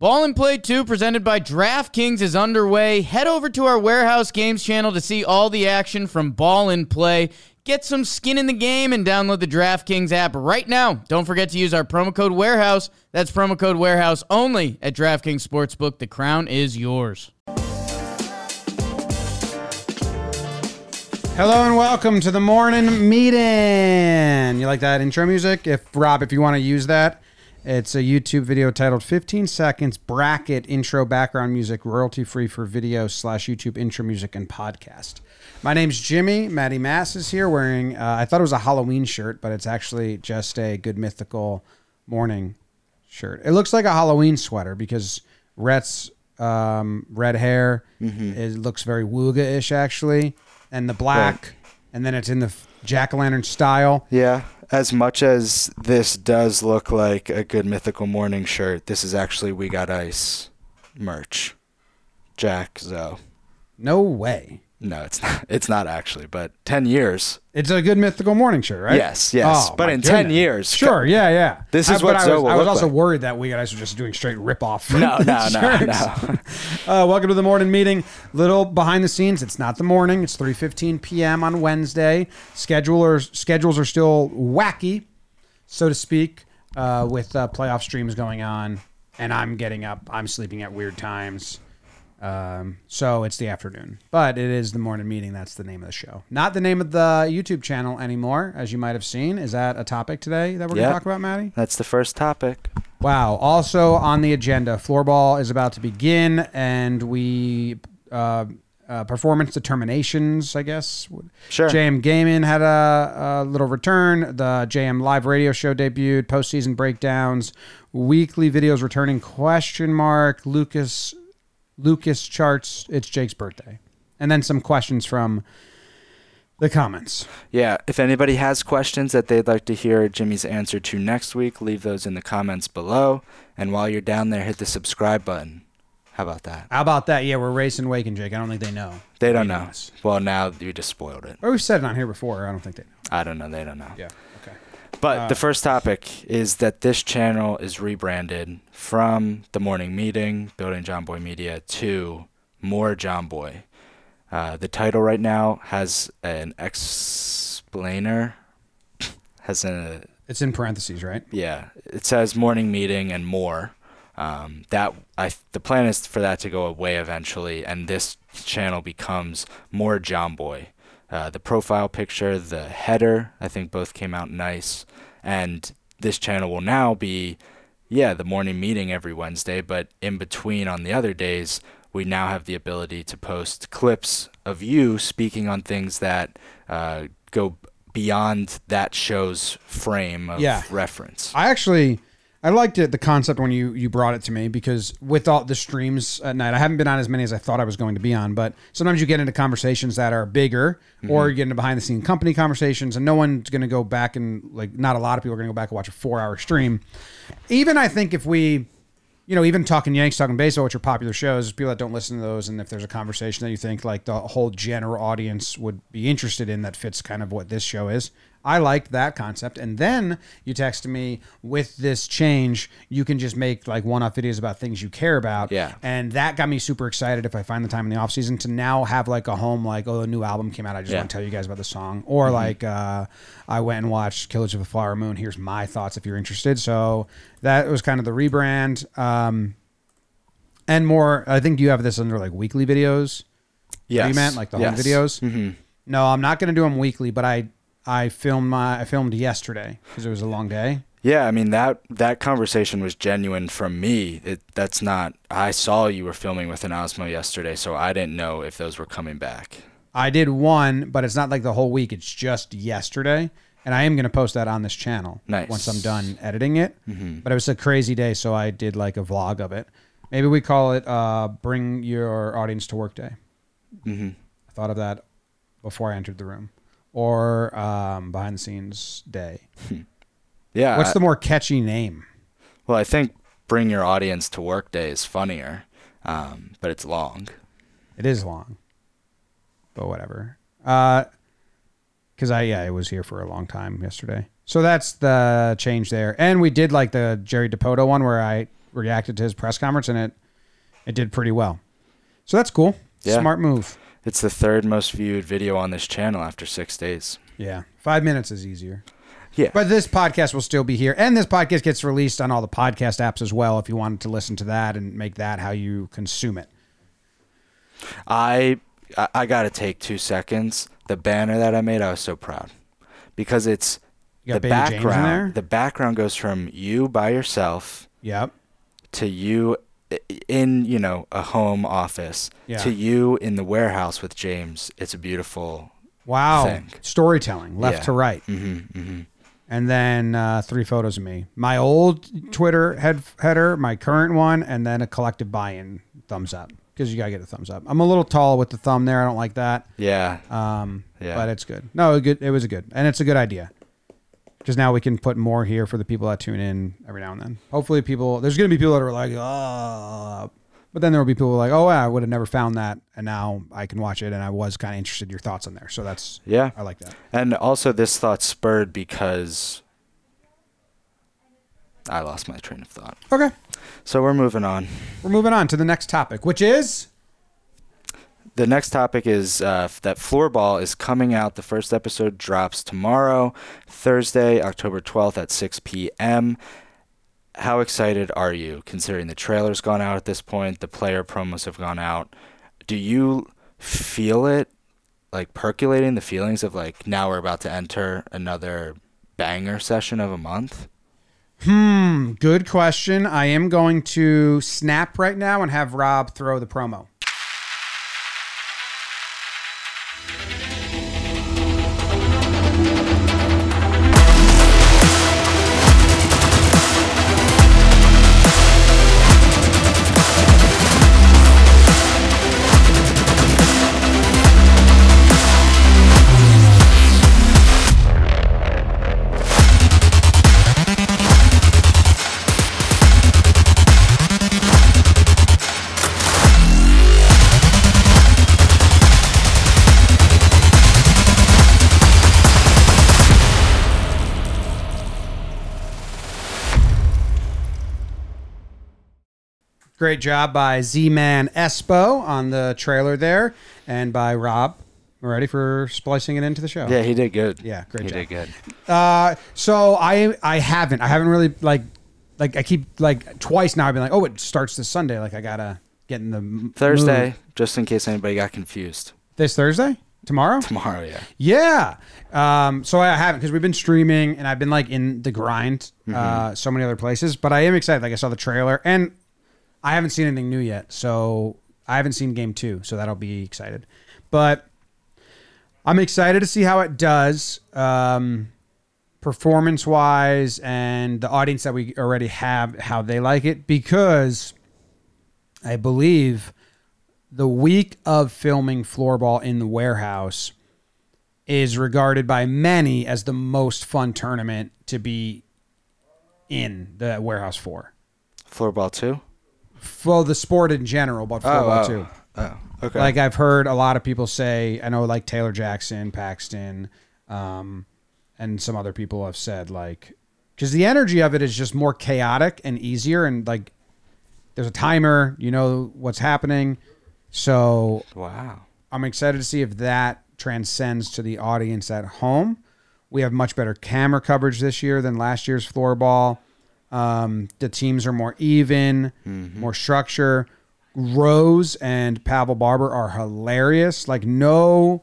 Ball and Play 2 presented by DraftKings is underway. Head over to our Warehouse Games channel to see all the action from Ball and Play. Get some skin in the game and download the DraftKings app right now. Don't forget to use our promo code Warehouse. That's promo code Warehouse only at DraftKings Sportsbook. The crown is yours. Hello and welcome to the morning meeting. You like that intro music? If Rob, if you want to use that, it's a YouTube video titled 15 seconds bracket intro background music royalty free for video slash YouTube intro music and podcast. My name's Jimmy. Matty Mass is here wearing, uh, I thought it was a Halloween shirt, but it's actually just a good mythical morning shirt. It looks like a Halloween sweater because Rhett's um, red hair it looks very Wooga ish actually, and the black, and then it's in the jack o' lantern style. Yeah, as much as this does look like a good mythical morning shirt, this is actually We Got Ice merch. Jack Zoe. No way. No, it's not. It's not actually, but ten years. It's a good mythical morning shirt, right? Yes, yes. Oh, but in 10 years- Sure, yeah, yeah. This is I- what I was, I was also like. worried that we guys were just doing straight rip off. No, no, no, no. Uh, welcome to the morning meeting. Little behind the scenes. It's not the morning. It's 3:15 p.m. on Wednesday. Schedulers schedules are still wacky, so to speak, uh, with uh, playoff streams going on, and I'm getting up. I'm sleeping at weird times. Um, so it's the afternoon, but it is the morning meeting. That's the name of the show, not the name of the YouTube channel anymore, as you might have seen. Is that a topic today that we're Yeah. gonna talk about, Matty? That's the first topic. Wow. Also on the agenda, floorball is about to begin, and we uh, uh, performance determinations. I guess. Sure. JM Gaming had a, a little return. The JM Live Radio Show debuted. Postseason breakdowns. Weekly videos returning. Question mark. Lucas. Lucas charts. It's Jake's birthday, and then some questions from the comments. Yeah, if anybody has questions that they'd like to hear Jimmy's answer to next week, leave those in the comments below. And while you're down there, hit the subscribe button. How about that? How about that? Yeah, we're racing Wake and Jake. I don't think they know. They don't know. honest. Well, now you just spoiled it. Or we've said it on here before. I don't think they know. I don't know. They don't know. Yeah. But Uh, the first topic is that this channel is rebranded from the morning meeting, building Jomboy Media, to more Jomboy. Uh, the title right now has an explainer, has a It's in parentheses, right? yeah. It says morning meeting and more. Um, that I the plan is for that to go away eventually, and this channel becomes more Jomboy. Uh, the profile picture, the header, I think both came out nice, and this channel will now be, yeah, the morning meeting every Wednesday. But in between, on the other days, we now have the ability to post clips of you speaking on things that uh, go beyond that show's frame of Yeah. reference. I actually I liked it the concept when you you brought it to me because with all the streams at night, I haven't been on as many as I thought I was going to be on, but sometimes you get into conversations that are bigger mm-hmm. or you get into behind the scene company conversations and no one's going to go back and like not a lot of people are going to go back and watch a 4-hour stream. Even I think if we you know, even talking Yanks, talking baseball, which are popular shows, people that don't listen to those, and if there's a conversation that you think like the whole general audience would be interested in that fits kind of what this show is, I liked that concept. And then you texted me with this change, you can just make like one-off videos about things you care about. Yeah. And that got me super excited if I find the time in the off season to now have like a home like, oh, a new album came out. I just Yeah. want to tell you guys about the song. Or like uh, I went and watched Killers of the Flower Moon. Here's my thoughts if you're interested. So that was kind of the rebrand. Um, and more, I think you have this under like weekly videos. Yes. You meant like the home Yes. videos? Mhm. No, I'm not going to do them weekly, but I I filmed my I filmed yesterday because it was a long day. Yeah, I mean that that conversation was genuine from me. It, that's not. I saw you were filming with an Osmo yesterday, so I didn't know if those were coming back. I did one, but it's not like the whole week. It's just yesterday, and I am going to post that on this channel Nice. once I'm done editing it. Mhm. But it was a crazy day, so I did like a vlog of it. Maybe we call it uh, "Bring Your Audience to Work Day." hmm I thought of that before I entered the room, or um, behind the scenes day. Yeah. What's the more catchy name? well, I think bring your audience to work day is funnier, um, but it's long. It is long, but whatever. Uh, because I yeah, I was here for a long time yesterday. So that's the change there, and we did like the Jerry Dipoto one where I reacted to his press conference, and it it did pretty well. So that's cool. Yeah. Smart move. It's the third most viewed video on this channel after six days. Yeah, five minutes is easier. Yeah. But this podcast will still be here, and this podcast gets released on all the podcast apps as well. If you wanted to listen to that and make that how you consume it. I I, got to take two seconds. The banner that I made, I was so proud because it's the Baby James in background. The background goes from you by yourself Yep. to you in you know a home office Yeah. to you in the warehouse with James. It's a beautiful. Wow. Thing. Storytelling, left Yeah. to right. hmm hmm and then uh, three photos of me. My old Twitter head header, my current one, and then a collective buy-in thumbs up because you gotta get a thumbs up. I'm a little tall with the thumb there. I don't like that, Yeah. um, Yeah. but it's good. No, it good. It was a good, and it's a good idea. Because now we can put more here for the people that tune in every now and then. Hopefully, people. There's gonna be people that are like, oh, but then there will be people like, oh, yeah, I would have never found that, and now I can watch it, and I was kind of interested in your thoughts on there. So that's yeah. I like that. And also, this thought spurred because I lost my train of thought. Okay, So we're moving on. we're moving on to the next topic, which is. The next topic is uh, that Floorball is coming out. The first episode drops tomorrow, Thursday, October 12th at 6 p.m. How excited are you considering the trailer's gone out at this point? The player promos have gone out. Do you feel it like percolating the feelings of like now we're about to enter another banger session of a month? Hmm, good question. I am going to snap right now and have Rob throw the promo. Thank you. Great job by Z Man Espo on the trailer there, and by Rob. Ready for splicing it into the show. Yeah, he did good. Yeah, great he job. He did good. Uh, so I I haven't I haven't really like like I keep like twice now I've been like oh it starts this Sunday like I gotta get in the Thursday, mood. just in case anybody got confused. this Thursday tomorrow Tomorrow, yeah. Yeah. Um, so I haven't because we've been streaming and I've been like in the grind, Mm-hmm. uh, so many other places. But I am excited. Like I saw the trailer and I haven't seen anything new yet. So I haven't seen game two. So that'll be excited. But I'm excited to see how it does, um, performance wise, and the audience that we already have, how they like it. Because I believe the week of filming Floorball in the warehouse is regarded by many as the most fun tournament to be in the warehouse for. Floorball two. For the sport in general, but floorball too. Oh, okay. Like I've heard a lot of people say, I know like Taylor Jackson, Paxton, um, and some other people have said like, because the energy of it is just more chaotic and easier, and like there's a timer, you know what's happening, so wow. I'm excited to see if that transcends to the audience at home. We have much better camera coverage this year than last year's floorball. Um, the teams are more even, more structure. Rose and Pavel Barber are hilarious. Like no,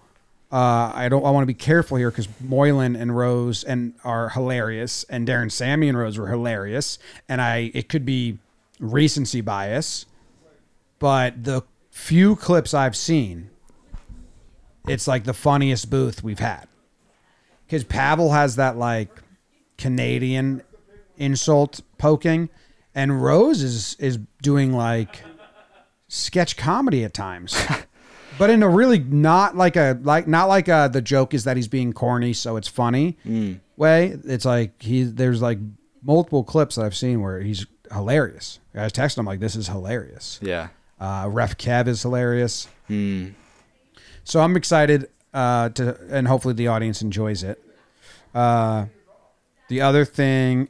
uh, I don't. I want to be careful here because Moylan and Rose and are hilarious, and Darren Sammy and Rose were hilarious. And I, it could be recency bias, but the few clips I've seen, it's like the funniest booth we've had. Because Pavel has that like Canadian insult poking, and Rose is is doing like sketch comedy at times. But in a really not like a like not like a the joke is that he's being corny so it's funny way. It's like he there's like multiple clips that I've seen where he's hilarious. I was texting him like this is hilarious. Yeah. Uh, Ref Kev is hilarious. Hmm. So I'm excited uh, to, and hopefully the audience enjoys it. Uh, the other thing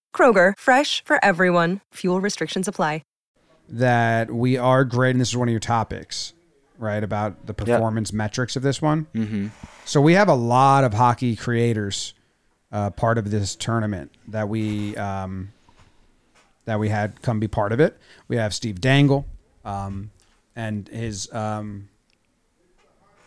Kroger, fresh for everyone. Fuel restrictions apply that we are great, and this is one of your topics, right? About the performance yep. metrics of this one. Mm-hmm. So we have a lot of hockey creators uh, part of this tournament that we um, that we had come be part of it. We have Steve Dangle um, and his um,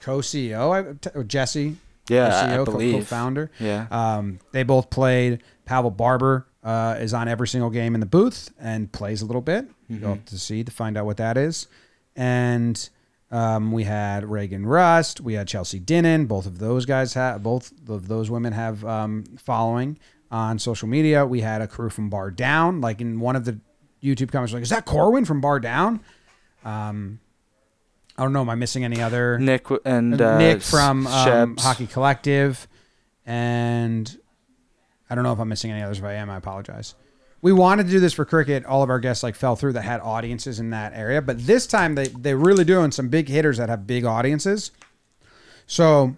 co-CEO, Jesse. Yeah, co-CEO, I believe. co-founder. Yeah. Um, they both played. Pavel Barber uh, is on every single game in the booth and plays a little bit. Mm-hmm. Go up to see to find out what that is. And um, we had Reagan Rust, we had Chelsea Dinnan. Both of those guys have both of those women have um, following on social media. We had a crew from Bar Down. Like in one of the YouTube comments, like, is that Corwin from Bar Down? Um, I don't know. Am I missing any other Nick and uh, Nick from um, Hockey Collective, and I don't know if I'm missing any others. If I am, I apologize. We wanted to do this for cricket. All of our guests like fell through that had audiences in that area, but this time they they really doing some big hitters that have big audiences. So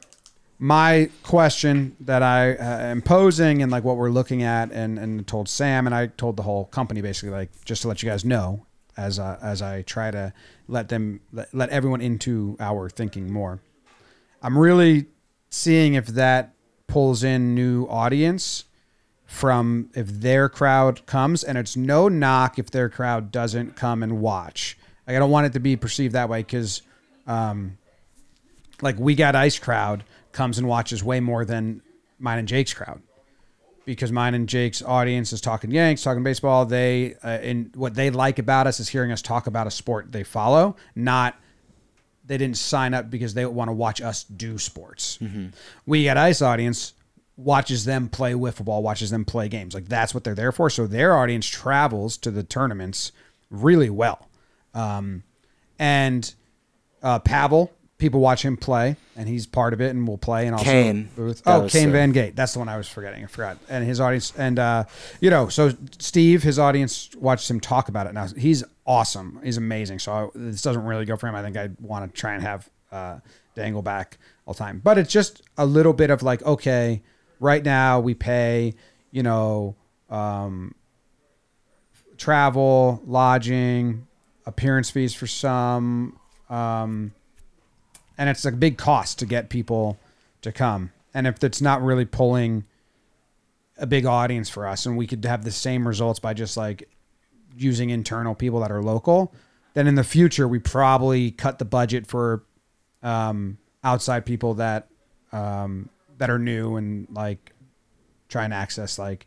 my question that I uh, am posing and like what we're looking at and and told Sam and I told the whole company basically like just to let you guys know as uh, as I try to let them let, let everyone into our thinking more. I'm really seeing if that pulls in new audience from if their crowd comes, and it's no knock if their crowd doesn't come and watch. Like I don't want it to be perceived that way because, um, like we got ice crowd comes and watches way more than mine and Jake's crowd because mine and Jake's audience is talking Yanks, talking baseball. They uh, and what they like about us is hearing us talk about a sport they follow, not they didn't sign up because they want to watch us do sports. Mm-hmm. We got ice audience watches them play wiffle ball, watches them play games. Like that's what they're there for. So their audience travels to the tournaments really well. Um, and uh, Pavel, people watch him play, and he's part of it, and will play. And also Kane, Booth. Oh, Kane Van Gate. That's the one I was forgetting. I forgot. And his audience, and uh, you know, so Steve, his audience watches him talk about it. Now he's awesome. He's amazing. So I, this doesn't really go for him. I think I'd want to try and have uh, Dangle back all the time. But it's just a little bit of like, okay right now we pay, you know, um, travel, lodging, appearance fees for some, um, and it's a big cost to get people to come. And if it's not really pulling a big audience for us, and we could have the same results by just like using internal people that are local, then in the future we probably cut the budget for um, outside people that um, that are new and like try and access like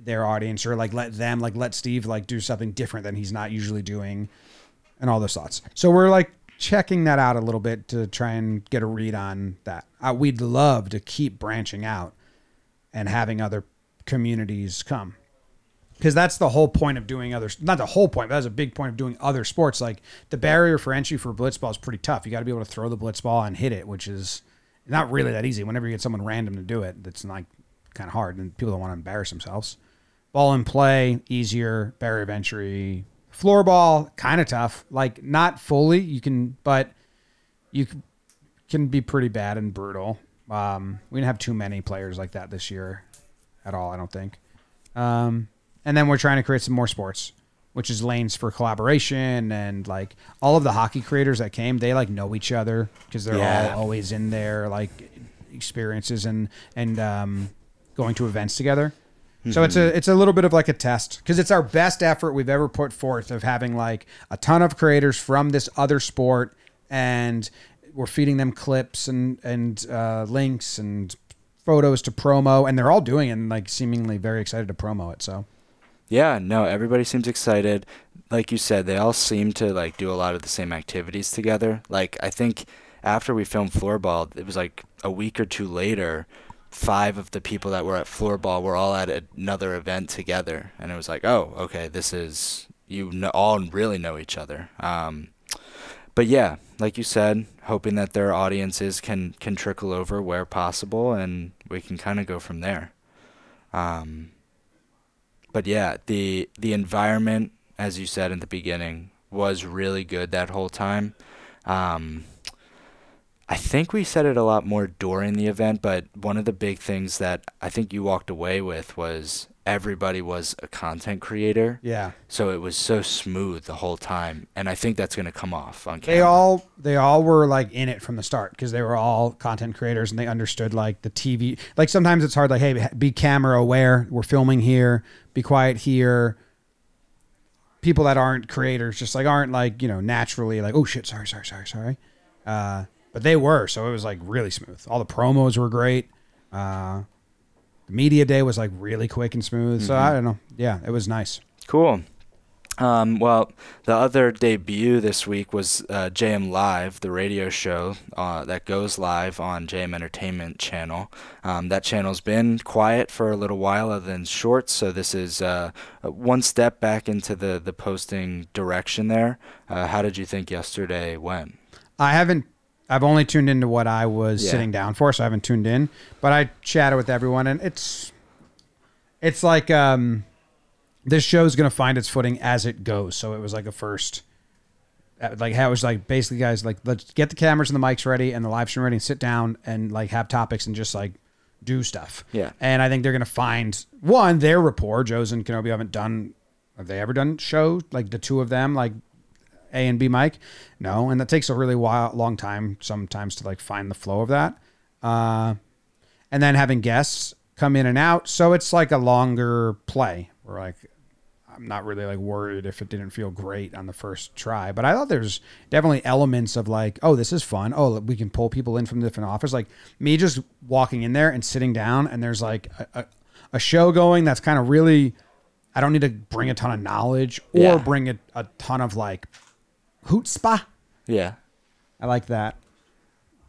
their audience or like let them like let Steve like do something different than he's not usually doing and all those thoughts. So we're like checking that out a little bit to try and get a read on that. Uh, we'd love to keep branching out and having other communities come. Because that's the whole point of doing other, not the whole point, but that's a big point of doing other sports. Like the barrier for entry for blitzball is pretty tough. You got to be able to throw the blitzball and hit it, which is not really that easy. Whenever you get someone random to do it, that's like kind of hard, and people don't want to embarrass themselves. Ball and play easier, barrier of entry, floor ball kind of tough. Like not fully, you can, but you can be pretty bad and brutal. Um, we didn't have too many players like that this year at all. I don't think. Um, and then we're trying to create some more sports which is lanes for collaboration and like all of the hockey creators that came they like know each other because they're yeah. all always in there like experiences and and um, going to events together mm-hmm. so it's a mm-hmm. it's a little bit of like a test because it's our best effort we've ever put forth of having like a ton of creators from this other sport and we're feeding them clips and and uh, links and photos to promo and they're all doing it and like seemingly very excited to promo it so yeah, no, everybody seems excited. Like you said, they all seem to like do a lot of the same activities together. Like I think after we filmed Floorball, it was like a week or two later, five of the people that were at Floorball were all at another event together, and it was like, oh, okay, this is you know, all really know each other. Um, but yeah, like you said, hoping that their audiences can can trickle over where possible, and we can kind of go from there. Um, but yeah, the the environment, as you said in the beginning, was really good that whole time. Um, I think we said it a lot more during the event, but one of the big things that I think you walked away with was everybody was a content creator. Yeah. So it was so smooth the whole time, and I think that's going to come off on camera. They all they all were like in it from the start because they were all content creators and they understood like the TV. Like sometimes it's hard. Like hey, be camera aware. We're filming here. Be quiet here. People that aren't creators just like aren't like you know naturally like oh shit sorry sorry sorry sorry. Uh, but they were so it was like really smooth. All the promos were great. Uh, the media day was like really quick and smooth. So I don't know. Yeah, it was nice. Cool. Um, well, the other debut this week was uh, JM Live, the radio show uh, that goes live on JM Entertainment Channel. Um, that channel's been quiet for a little while, other than shorts. So this is uh, one step back into the the posting direction. There. Uh, how did you think yesterday went? I haven't. I've only tuned into what I was Yeah. sitting down for, so I haven't tuned in. But I chatted with everyone, and it's it's like um, this show's gonna find its footing as it goes. So it was like a first, uh, like how it was like basically, guys, like let's get the cameras and the mics ready and the live stream ready, and sit down and like have topics and just like do stuff. Yeah. And I think they're gonna find one their rapport. Joe's and Kenobi haven't done. Have they ever done show like the two of them like a and B mic? No, and that takes a really while, long time sometimes to like find the flow of that. Uh, and then having guests come in and out, so it's like a longer play. We're like, I'm not really like worried if it didn't feel great on the first try, but I thought there's definitely elements of like, oh, this is fun. Oh, we can pull people in from different offers. Like me just walking in there and sitting down, and there's like a, a, a show going that's kind of really. I don't need to bring a ton of knowledge or Yeah. bring a, a ton of like hoot spa. Yeah. I like that.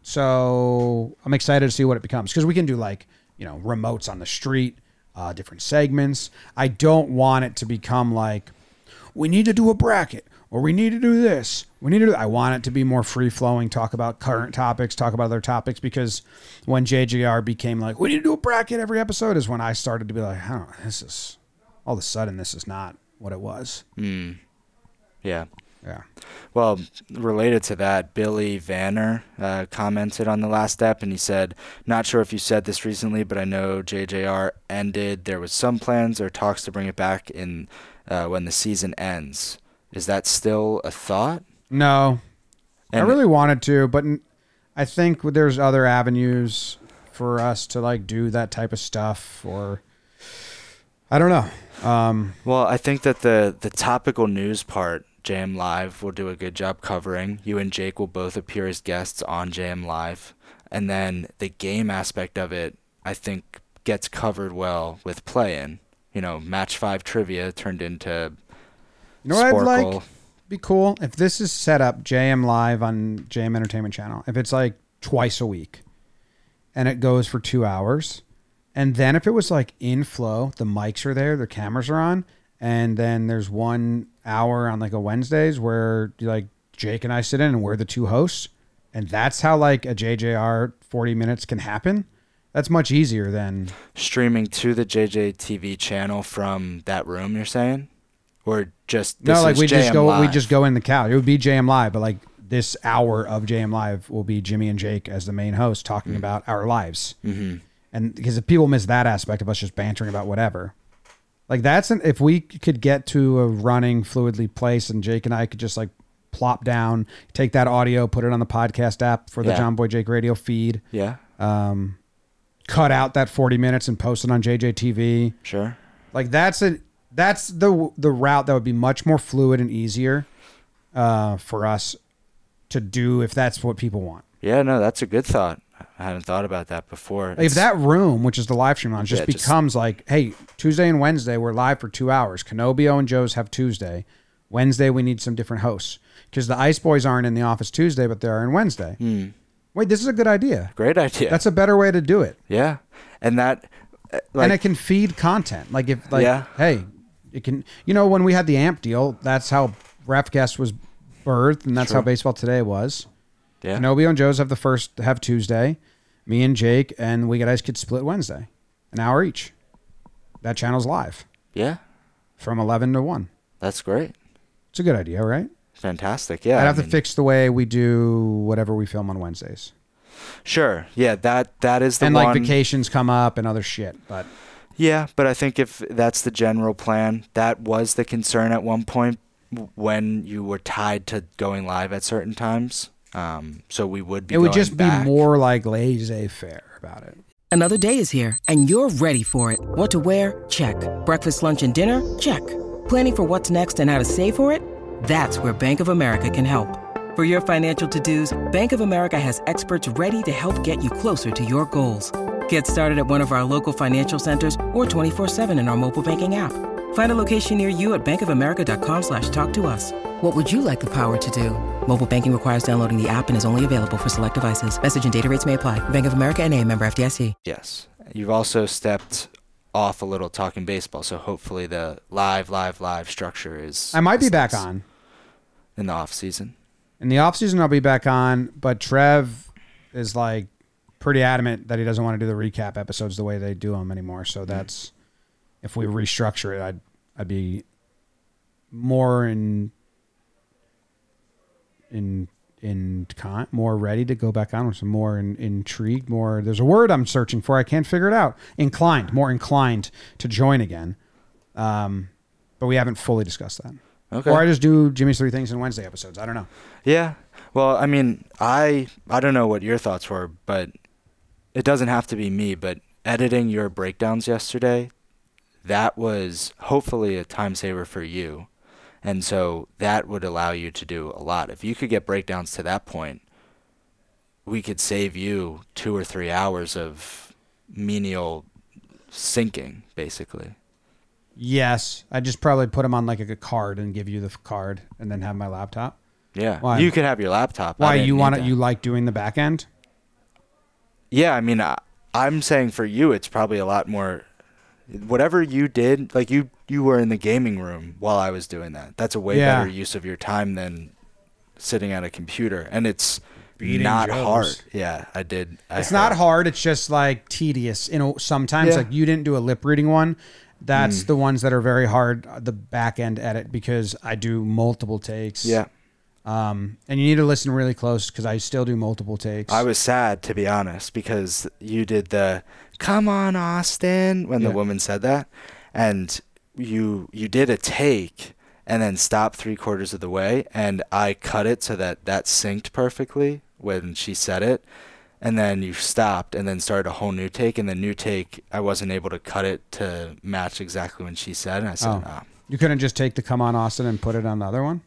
So I'm excited to see what it becomes because we can do like you know remotes on the street, uh, different segments. I don't want it to become like we need to do a bracket or we need to do this. We need to. Do, I want it to be more free flowing. Talk about current topics. Talk about other topics because when JJR became like we need to do a bracket every episode is when I started to be like, I don't know, this is all of a sudden this is not what it was. Yeah. Yeah. Well, related to that, Billy Vanner uh, commented on the last step, and he said, "Not sure if you said this recently, but I know JJR ended. There was some plans or talks to bring it back in uh, when the season ends. Is that still a thought?" No, I really wanted to, but I think there's other avenues for us to like do that type of stuff, or I don't know. Um, Well, I think that the the topical news part, JM Live will do a good job covering. You and Jake will both appear as guests on JM Live, and then the game aspect of it, I think, gets covered well with play-in. You know, match five trivia turned into you know what I'd like? Be cool if this is set up JM Live on JM Entertainment Channel. If it's like twice a week, and it goes for two hours, and then if it was like in flow, the mics are there, the cameras are on, and then there's one hour on like a Wednesdays where like Jake and I sit in and we're the two hosts, and that's how like a JJR forty minutes can happen. That's much easier than streaming to the JJTV channel from that room. You're saying, or just no, like we just go we just go in the couch. It would be JM Live, but like this hour of JM Live will be Jimmy and Jake as the main host talking about our lives. Mm-hmm. And because if people miss that aspect of us just bantering about whatever, like that's an if we could get to a running fluidly place and Jake and I could just like plop down, take that audio, put it on the podcast app for the Yeah. Jomboy Jake radio feed, Yeah, um, cut out that 40 minutes and post it on JJTV. sure. Like that's a that's the the route that would be much more fluid and easier uh, for us to do if that's what people want. Yeah, no, that's a good thought. I hadn't thought about that before. If It's- that room, which is the live stream lounge, just Yeah, just- becomes like, hey, Tuesday and Wednesday we're live for two hours. Kenobio and Joe's have Tuesday. Wednesday we need some different hosts because the Ice Boys aren't in the office Tuesday, but they are in Wednesday. Hmm. Wait, this is a good idea. great idea. That's a better way to do it. yeah, and that, uh, like, and it can feed content. Like if like Yeah. hey, it can. You know, when we had the amp deal, that's how Refcast was birthed, and that's True. how Baseball Today was. Yeah. Nobio and Joe's have the first have Tuesday. Me and Jake and We Got Ice Kids split Wednesday, an hour each. That channel's live Yeah. from eleven to one. That's great. It's a good idea, right? Fantastic. Yeah. I'd I have to mean, fix the way we do whatever we film on Wednesdays, Sure. Yeah. That that is the and one. like vacations come up and other shit. But Yeah, but I think if that's the general plan, that was the concern at one point w- when you were tied to going live at certain times. Um, so we would be. it would going just back. be more like laissez faire about it. Another day is here, and you're ready for it. What to wear? Check. Breakfast, lunch, and dinner? Check. Planning for what's next and how to save for it? That's where Bank of America can help. For your financial to dos, Bank of America has experts ready to help get you closer to your goals. Get started at one of our local financial centers or 24-7 in our mobile banking app. Find a location near you at bankofamerica.com slash talk to us. What would you like the power to do? Mobile banking requires downloading the app and is only available for select devices. Message and data rates may apply. Bank of America and a member FDIC. Yes, you've also stepped off a little talking baseball, so hopefully the live, live, live structure is. I might be back on in the off season. in the off season. I'll be back on, but Trev is like pretty adamant that he doesn't want to do the recap episodes the way they do them anymore. So mm-hmm. that's if we restructure it, I'd I'd be more in in in con more ready to go back on with some more in, intrigued more there's a word i'm searching for i can't figure it out inclined more inclined to join again um but we haven't fully discussed that Okay. or i just do jimmy's three things in wednesday episodes i don't know Yeah. Well, I mean, I I don't know what your thoughts were, but it doesn't have to be me, but editing your breakdowns yesterday, that was hopefully a time saver for you. And so that would allow you to do a lot. If you could get breakdowns to that point, we could save you 2 or 3 hours of menial syncing basically. yes i just probably put them on like a card and give you the card and then have my laptop Yeah. Why? You could have your laptop. Why you want it? you like doing the back end Yeah, I mean, I, I'm saying for you, it's probably a lot more. Whatever you did, like you, you were in the gaming room while I was doing that. That's a way Yeah. better use of your time than sitting at a computer, and it's Beating not hard. Yeah, I did. I it's not hard it's just like tedious you know sometimes Yeah. like you didn't do a lip reading one that's Mm. the ones that are very hard uh, the back end edit because i do multiple takes Yeah, um and you need to listen really close because i still do multiple takes I was sad to be honest because you did the "Come on, Austin" when Yeah. the woman said that, and you you did a take and then stopped three quarters of the way, and I cut it so that that synced perfectly when she said it, and then you stopped and then started a whole new take, and the new take I wasn't able to cut it to match exactly when she said, and I said, Oh. "Ah, you couldn't just take the come on austin and put it on the other one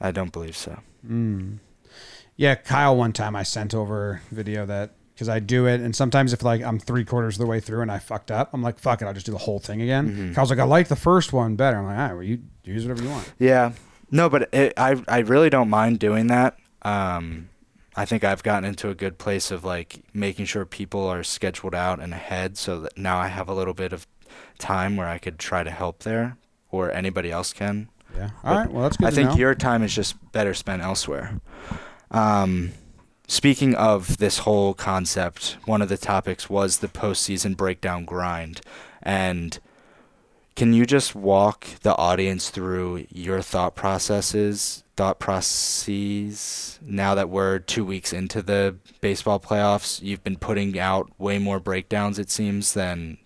I don't believe so." Yeah, Kyle. One time I sent over video that because I do it, and sometimes if like I'm three quarters of the way through and I fucked up, I'm like, fuck it, I'll just do the whole thing again. Mm-hmm. Kyle's like, I like the first one better. I'm like, all right, well, you use whatever you want. Yeah. No, but it, I I really don't mind doing that. Um, I think I've gotten into a good place of like making sure people are scheduled out and ahead, so that now I have a little bit of time where I could try to help there, or anybody else can. Yeah. All right. Well, that's good. I think know. your time is just better spent elsewhere. Um, speaking of this whole concept, one of the topics was the postseason breakdown grind, and can you just walk the audience through your thought processes, thought processes? Now that we're two weeks into the baseball playoffs, you've been putting out way more breakdowns, it seems, than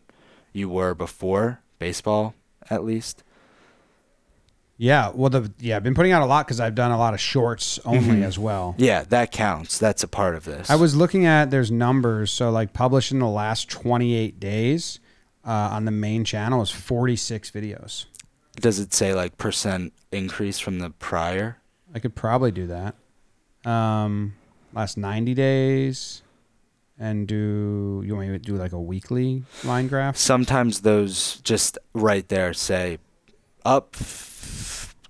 you were before baseball, at least. Yeah. Well, the yeah, I've been putting out a lot because I've done a lot of shorts only as well. Yeah, that counts. That's a part of this. I was looking at there's numbers. So like published in the last 28 days uh, on the main channel is 46 videos. Does it say like percent increase from the prior? I could probably do that. Um, last 90 days, and do you want me to do like a weekly line graph? Sometimes those just right there say up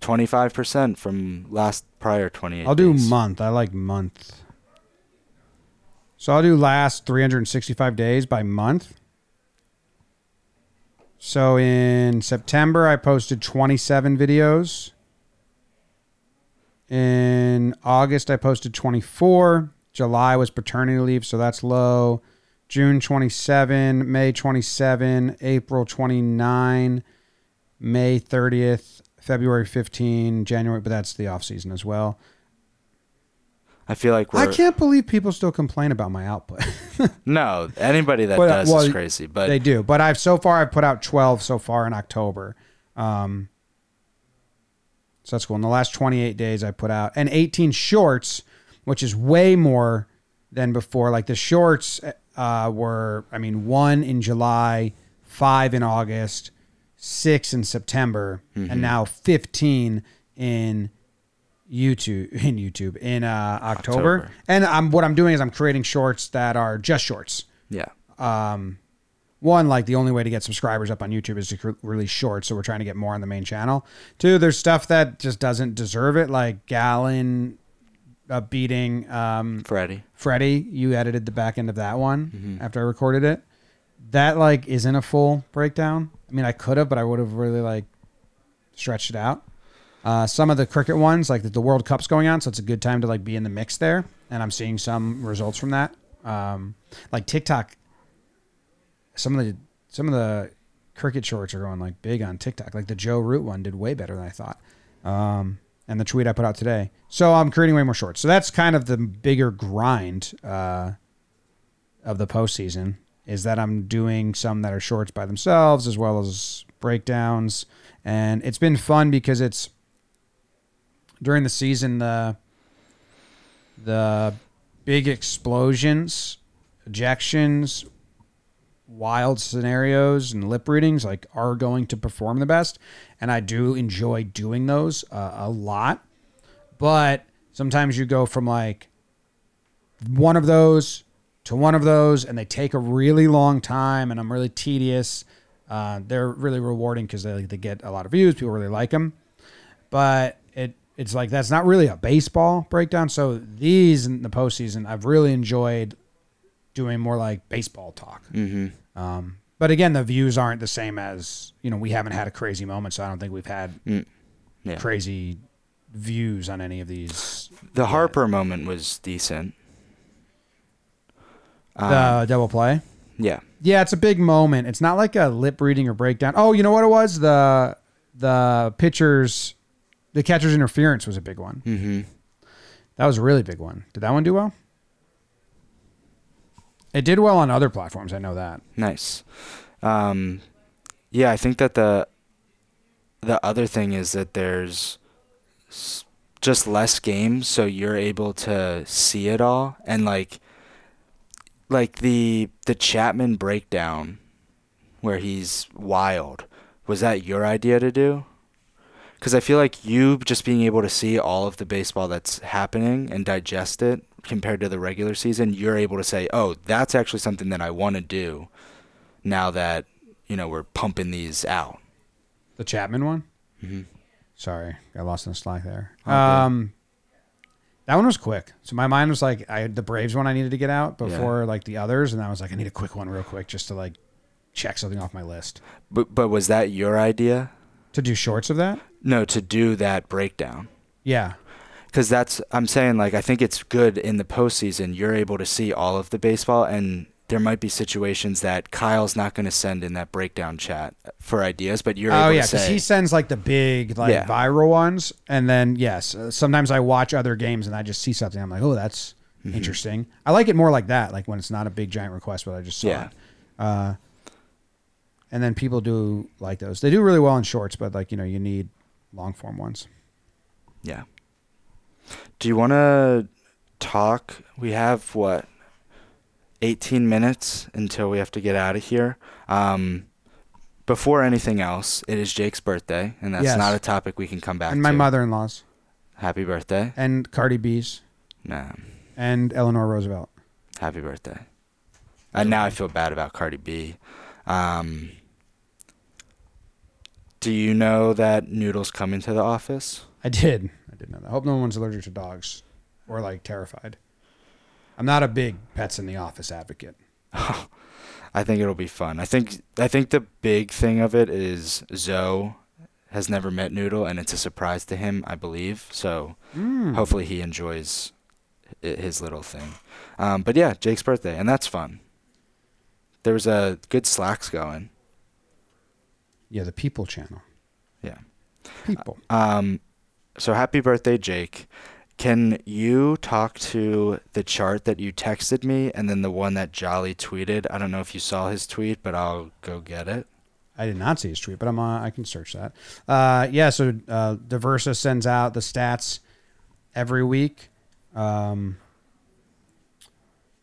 twenty five percent from last prior twenty eight. I'll do month. I like month. So I'll do last 365 days by month. So in September, I posted 27 videos. In August, I posted 24. July was paternity leave, so that's low. June 27, May 27, April 29, May 30th, February 15, January, but that's the off season as well. I feel like we're I can't believe people still complain about my output. no anybody that But, does well, is crazy, but they do. But I've so far I've put out 12 so far in October. Um, so that's cool. In the last 28 days, I put out and 18 shorts, which is way more than before. Like the shorts uh, were, I mean, one in July, five in August, six in September, and now 15 in YouTube in YouTube in uh, October. October. And I'm what I'm doing is I'm creating shorts that are just shorts yeah. Um, one, like the only way to get subscribers up on YouTube is to cr- release shorts. So we're trying to get more on the main channel. Two, there's stuff that just doesn't deserve it, like Gallen uh, beating um, Freddie. Freddie. You edited the back end of that one after I recorded it. That like isn't a full breakdown. I mean, I could have, but I would have really like stretched it out. Uh, some of the cricket ones, like the, the World Cup's going on, so it's a good time to like be in the mix there, and I'm seeing some results from that. Um, like TikTok, some of the some of the cricket shorts are going like big on TikTok. Like the Joe Root one did way better than I thought. Um, and the tweet I put out today. So I'm creating way more shorts. So that's kind of the bigger grind uh, of the postseason is that I'm doing some that are shorts by themselves as well as breakdowns. And it's been fun because it's during the season the the big explosions, ejections, wild scenarios and lip readings like are going to perform the best and i do enjoy doing those uh, a lot but sometimes you go from like one of those to one of those and they take a really long time and i'm really tedious uh, they're really rewarding because they, they get a lot of views people really like them but it it's like that's not really a baseball breakdown so these in the postseason i've really enjoyed doing more like baseball talk. Mm-hmm. Um, but again, the views aren't the same as you know. We haven't had a crazy moment, so I don't think we've had Yeah. crazy views on any of these. The Harper moment was decent. Um, The double play. yeah. Yeah, it's a big moment. It's not like a lip reading or breakdown. Oh, you know what it was? The the pitchers, the catcher's interference was a big one. Mm-hmm. That was a really big one. Did that one do well? It did well on other platforms. I know that. Nice. Um, yeah, I think that the the other thing is that there's just less games, so you're able to see it all, and like like the the Chapman breakdown, where he's wild. Was that your idea to do? Because I feel like you just being able to see all of the baseball that's happening and digest it compared to the regular season, you're able to say, "Oh, that's actually something that I want to do." Now that you know we're pumping these out. The Chapman one. Mm-hmm. Sorry, I lost in the slack there. All good. Um, that one was quick. So my mind was like, I had the Braves one I needed to get out before like the others, and I was like, I need a quick one, real quick, just to like check something off my list. But but was that your idea? To do shorts of that? No, to do that breakdown. Yeah, Because that's I'm saying like I think it's good in the postseason. You're able to see all of the baseball, and there might be situations that Kyle's not going to send in that breakdown chat for ideas, but you're oh yeah, because he sends like the big like Yeah. viral ones, and then yes, uh, sometimes I watch other games and I just see something. I'm like, oh, that's Mm-hmm. interesting. I like it more like that, like when it's not a big giant request, but I just saw Yeah. it. Uh, and then people do like those. They do really well in shorts, but like you know, you need long form ones. Yeah. Do you want to talk? We have what? 18 minutes until we have to get out of here. Um, before anything else, it is Jake's birthday, and that's Yes. not a topic we can come back to. and my to. mother-in-law's, Happy birthday. and Cardi B's, Nah. and Eleanor Roosevelt. Happy birthday. And now I feel bad about Cardi B. Um, do you know that Noodle's coming to the office? I did. I did know that. I hope no one's allergic to dogs or like terrified. I'm not a big pets in the office advocate. I think it'll be fun. I think I think the big thing of it is Zoe has never met Noodle, and it's a surprise to him, I believe. So Mm. hopefully he enjoys his little thing. Um, but yeah, Jake's birthday, and that's fun. There was a good slacks going. Yeah, the People channel. Yeah. People. Um, so happy birthday, Jake. Can you talk to the chart that you texted me and then the one that Jolly tweeted? I don't know if you saw his tweet, but I'll go get it. I did not see his tweet, but I'm uh, I can search that. Uh, yeah, so uh, Diversa sends out the stats every week um,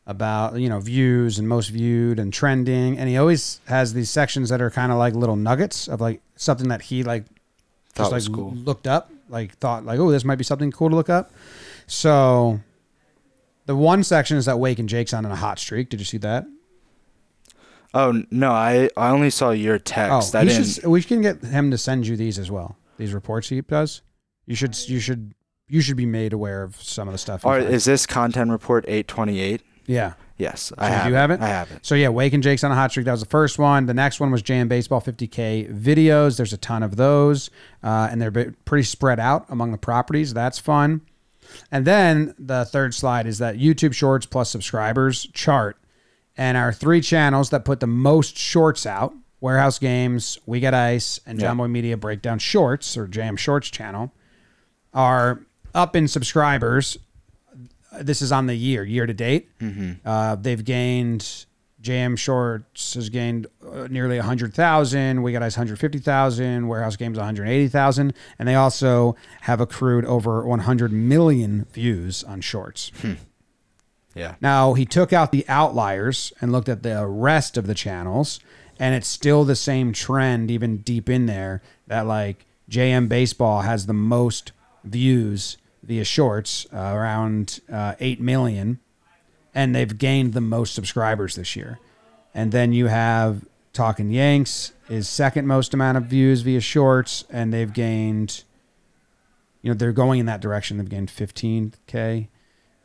about you know views and most viewed and trending, and he always has these sections that are kind of like little nuggets of like something that he like Thought just like cool. looked up, like thought like oh this might be something cool to look up. So the one section is that Wake and Jake's on in a hot streak. Did you see that? Oh no, I I only saw your Oh, text. I he didn't. should, we can get him to send you these as well. These reports he does. You should you should you should be made aware of some of the stuff. he Or is this content report 828? yeah. Yes, I So have. you have it? I have it. So yeah, Wake and Jake's on a hot streak. That was the first one. The next one was JM Baseball 50K videos. There's a ton of those, uh, and they're pretty spread out among the properties. That's fun. And then the third slide is that YouTube Shorts plus subscribers chart, and our three channels that put the most shorts out: Warehouse Games, We Got Ice, and. Jomboy Media Breakdown Shorts or JM Shorts channel are up in subscribers. This is on the year, year to date. Uh, they've gained. JM Shorts has gained uh, nearly 100,000. We got Ice 150,000. Warehouse Games 180,000. And they also have accrued over 100 million views on Shorts. Yeah. Now, he took out the outliers and looked at the rest of the channels, and it's still the same trend, even deep in there, that like JM Baseball has the most views via shorts, uh, around uh, 8 million, and they've gained the most subscribers this year. And then you have Talking Yanks is second most amount of views via shorts, and they've gained, you know, they're going in that direction. They've gained 15K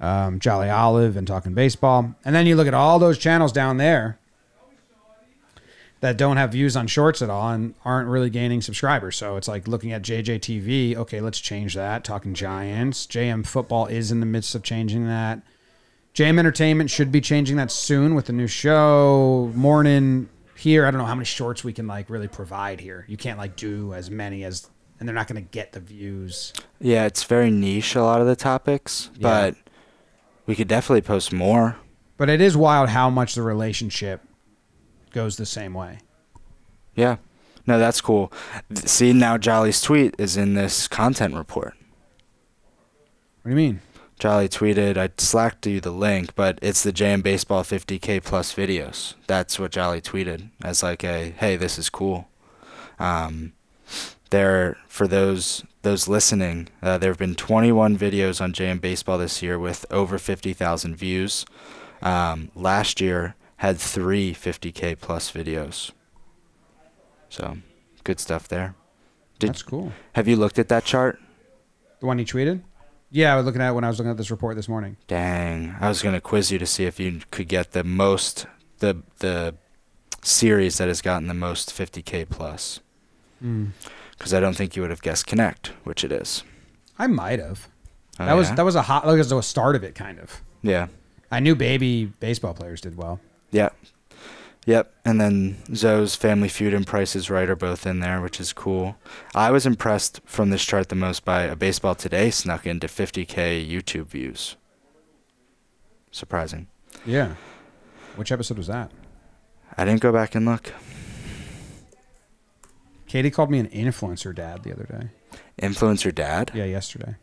um, Jolly Olive and Talking Baseball. And then you look at all those channels down there that don't have views on shorts at all and aren't really gaining subscribers. So it's like looking at JJTV. Okay, let's change that. Talking Giants. JM Football is in the midst of changing that. JM Entertainment should be changing that soon with the new show. Morning here. I don't know how many shorts we can like really provide here. You can't like do as many as, and they're not going to get the views. Yeah, it's very niche a lot of the topics, Yeah. but we could definitely post more. But it is wild how much the relationship goes the same way. Yeah. No, that's cool. See, now Jolly's tweet is in this content report. What do you mean? Jolly tweeted, I slacked you the link, but it's the JM Baseball 50K plus videos. That's what Jolly tweeted as like a, hey, this is cool. Um, there, for those those listening, uh, there have been 21 videos on JM Baseball this year with over 50,000 views. Um, last year had three 50K plus videos. So, good stuff there. Did, That's cool. Have you looked at that chart? The one he tweeted? Yeah, I was looking at it when I was looking at this report this morning. Dang, I was gonna quiz you to see if you could get the most the the series that has gotten the most 50k plus. Hmm. Because I don't think you would have guessed Connect, which it is. I might have. Oh, that was that was a hot that was the start of it kind of. yeah, I knew baby baseball players did well. Yeah, yep. And then Zoe's Family Feud and Price is Right are both in there, which is cool. I was impressed from this chart the most by a Baseball Today snuck into 50k YouTube views. Surprising. Yeah. Which episode was that? I didn't go back and look. Katie called me an influencer dad the other day. Influencer Dad. Yeah, yesterday.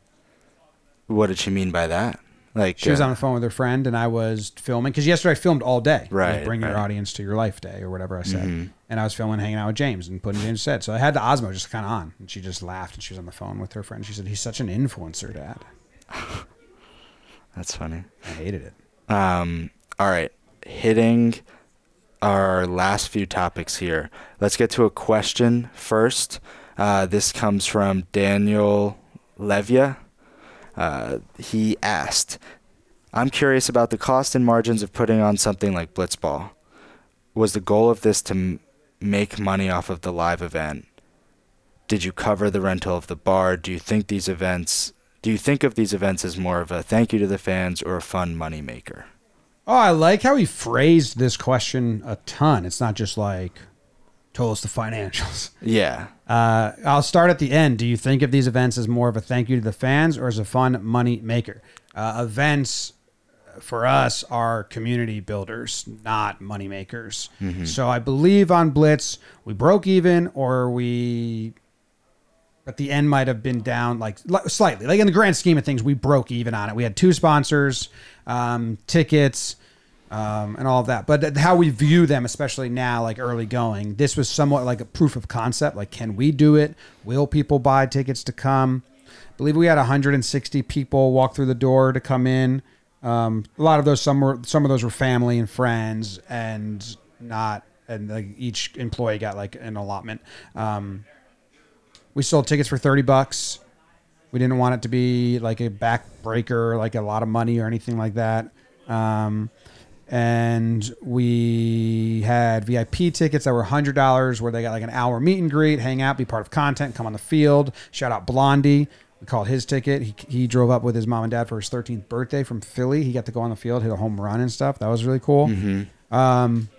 What did she mean by that? Like She was uh, on the phone with her friend, and I was filming because yesterday I filmed all day. Like, Right, bring your audience to your life day or whatever I said. Mhm. And I was filming, hanging out with James and putting James said. So I had the Osmo just kind of on, and she just laughed, and she was on the phone with her friend. She said, "He's such an influencer, dad." That's funny. I hated it. Um, all right, hitting our last few topics here. Let's get to a question first. Uh, this comes from Daniel Levia. Uh, he asked, "I'm curious about the cost and margins of putting on something like Blitzball. was the goal of this to m- make money off of the live event? Did you cover the rental of the bar? Do you think these events do you think of these events as more of a thank you to the fans or a fun money maker? Oh, I like how he phrased this question a ton. It's not just like, told us the financials. Yeah. Uh, I'll start at the end. Do you think of these events as more of a thank you to the fans or as a fun money maker? Uh, events for us are community builders, not money makers. So I believe on Blitz, we broke even or we at the end might have been down like slightly. Like in the grand scheme of things, we broke even on it. We had two sponsors, um, tickets, um, and all of that. But how we view them, especially now, like early going, this was somewhat like a proof of concept. Like, can we do it? Will people buy tickets to come? I believe we had 160 people walk through the door to come in. Um, a lot of those, some were, some of those were family and friends, and not, and each employee got like an allotment. Um, we sold tickets for 30 bucks. We didn't want it to be like a backbreaker, like a lot of money or anything like that. Um, and we had VIP tickets that were $100 where they got like an hour meet and greet, hang out, be part of content, come on the field. Shout out Blondie. We called his ticket. He, he drove up with his mom and dad for his 13th birthday from Philly. He got to go on the field, hit a home run and stuff. That was really cool. Um,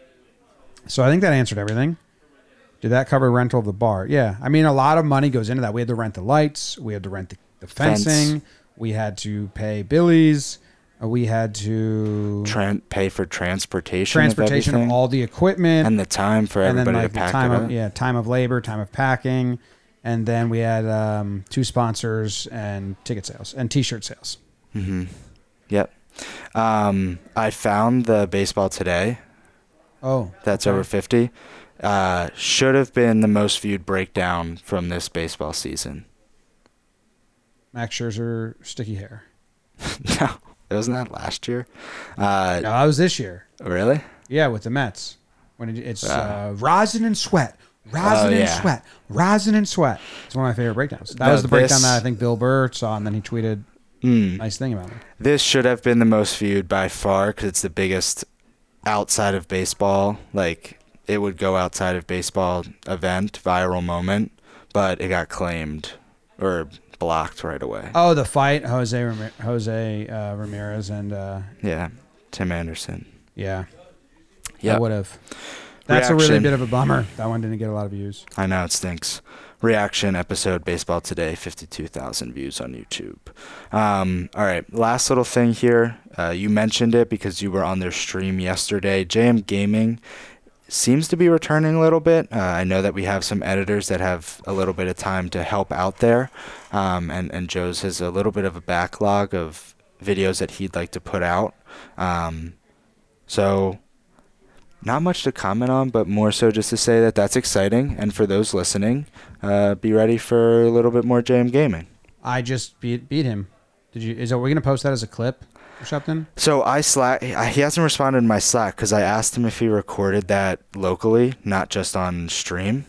so I think that answered everything. Did that cover rental of the bar? Yeah. I mean, a lot of money goes into that. We had to rent the lights. We had to rent the, the Fence. fencing. We had to pay Billy's. Uh, we had to Tran- pay for transportation, transportation of of all the equipment, and the time for and then everybody like to pack time it of up. yeah time of labor, time of packing, and then we had um, two sponsors and ticket sales and T-shirt sales. Yep. Um, I found the baseball today. Oh, That's okay. over 50. Uh, should have been the most viewed breakdown from this baseball season. Max Scherzer sticky hair. no, wasn't that last year? Uh, No, that was this year. Really? Yeah, with the Mets. When it, it's Ah. uh, rosin and sweat, rosin Oh, and yeah. sweat, rosin and sweat. It's one of my favorite breakdowns. That No, was the breakdown this- that I think Bill Burr saw, and then he tweeted Mm. nice thing about it. This should have been the most viewed by far because it's the biggest outside of baseball. Like it would go outside of baseball event, viral moment, but it got claimed or blocked right away. Oh, the fight, Jose Ramir- Jose uh, Ramirez, and uh, Yeah, Tim Anderson. yeah, Yeah, would have. That's a really bit of a bummer. That one didn't get a lot of views. I know it stinks. Reaction episode Baseball Today, 52,000 views on YouTube. Um, all right, last little thing here. Uh, you mentioned it because you were on their stream yesterday. JM Gaming seems to be returning a little bit. Uh, I know that we have some editors that have a little bit of time to help out there. Um, and, and Joe's has a little bit of a backlog of videos that he'd like to put out. Um, so not much to comment on, but more so just to say that that's exciting. And for those listening, uh, be ready for a little bit more JM Gaming. I just beat beat him. Did you? Is are we gonna post that as a clip or something? So I slack. He hasn't responded in my Slack because I asked him if he recorded that locally, not just on stream.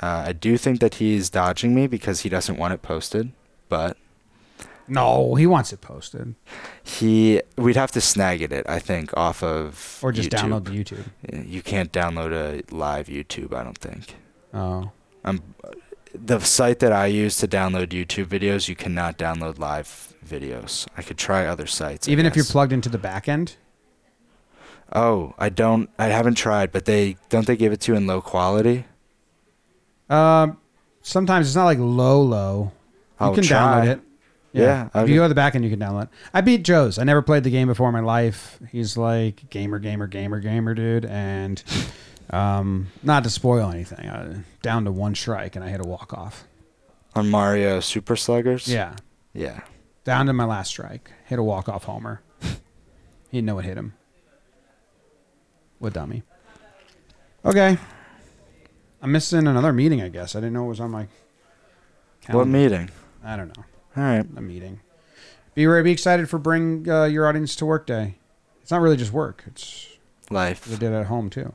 Uh, I do think that he's dodging me because he doesn't want it posted, but No, he wants it posted he we'd have to snag it. I think off of or just YouTube. download the YouTube. You can't download a live YouTube. I don't think. Oh, Um, the site that I use to download YouTube videos, you cannot download live videos. I could try other sites. Even if you're plugged into the back end. Oh, I don't. I haven't tried, but they don't they give it to you in low quality. Um, sometimes it's not like low low. You I'll can try. download it. Yeah, if okay. you go to the back end, you can download. I beat Joe's. I never played the game before in my life. He's like gamer, gamer, gamer, gamer, dude, and um, not to spoil anything, uh, down to one strike, and I hit a walk off. On Mario Super Sluggers. Yeah, Yeah. down to my last strike, hit a walk off homer. he didn't know what hit him. What dummy? Okay, I'm missing another meeting. I guess I didn't know it was on my. What meeting? I don't know. All right. a meeting. Be ready, be excited for bring uh, your audience to work day. It's not really just work. It's they Life. did it at home too.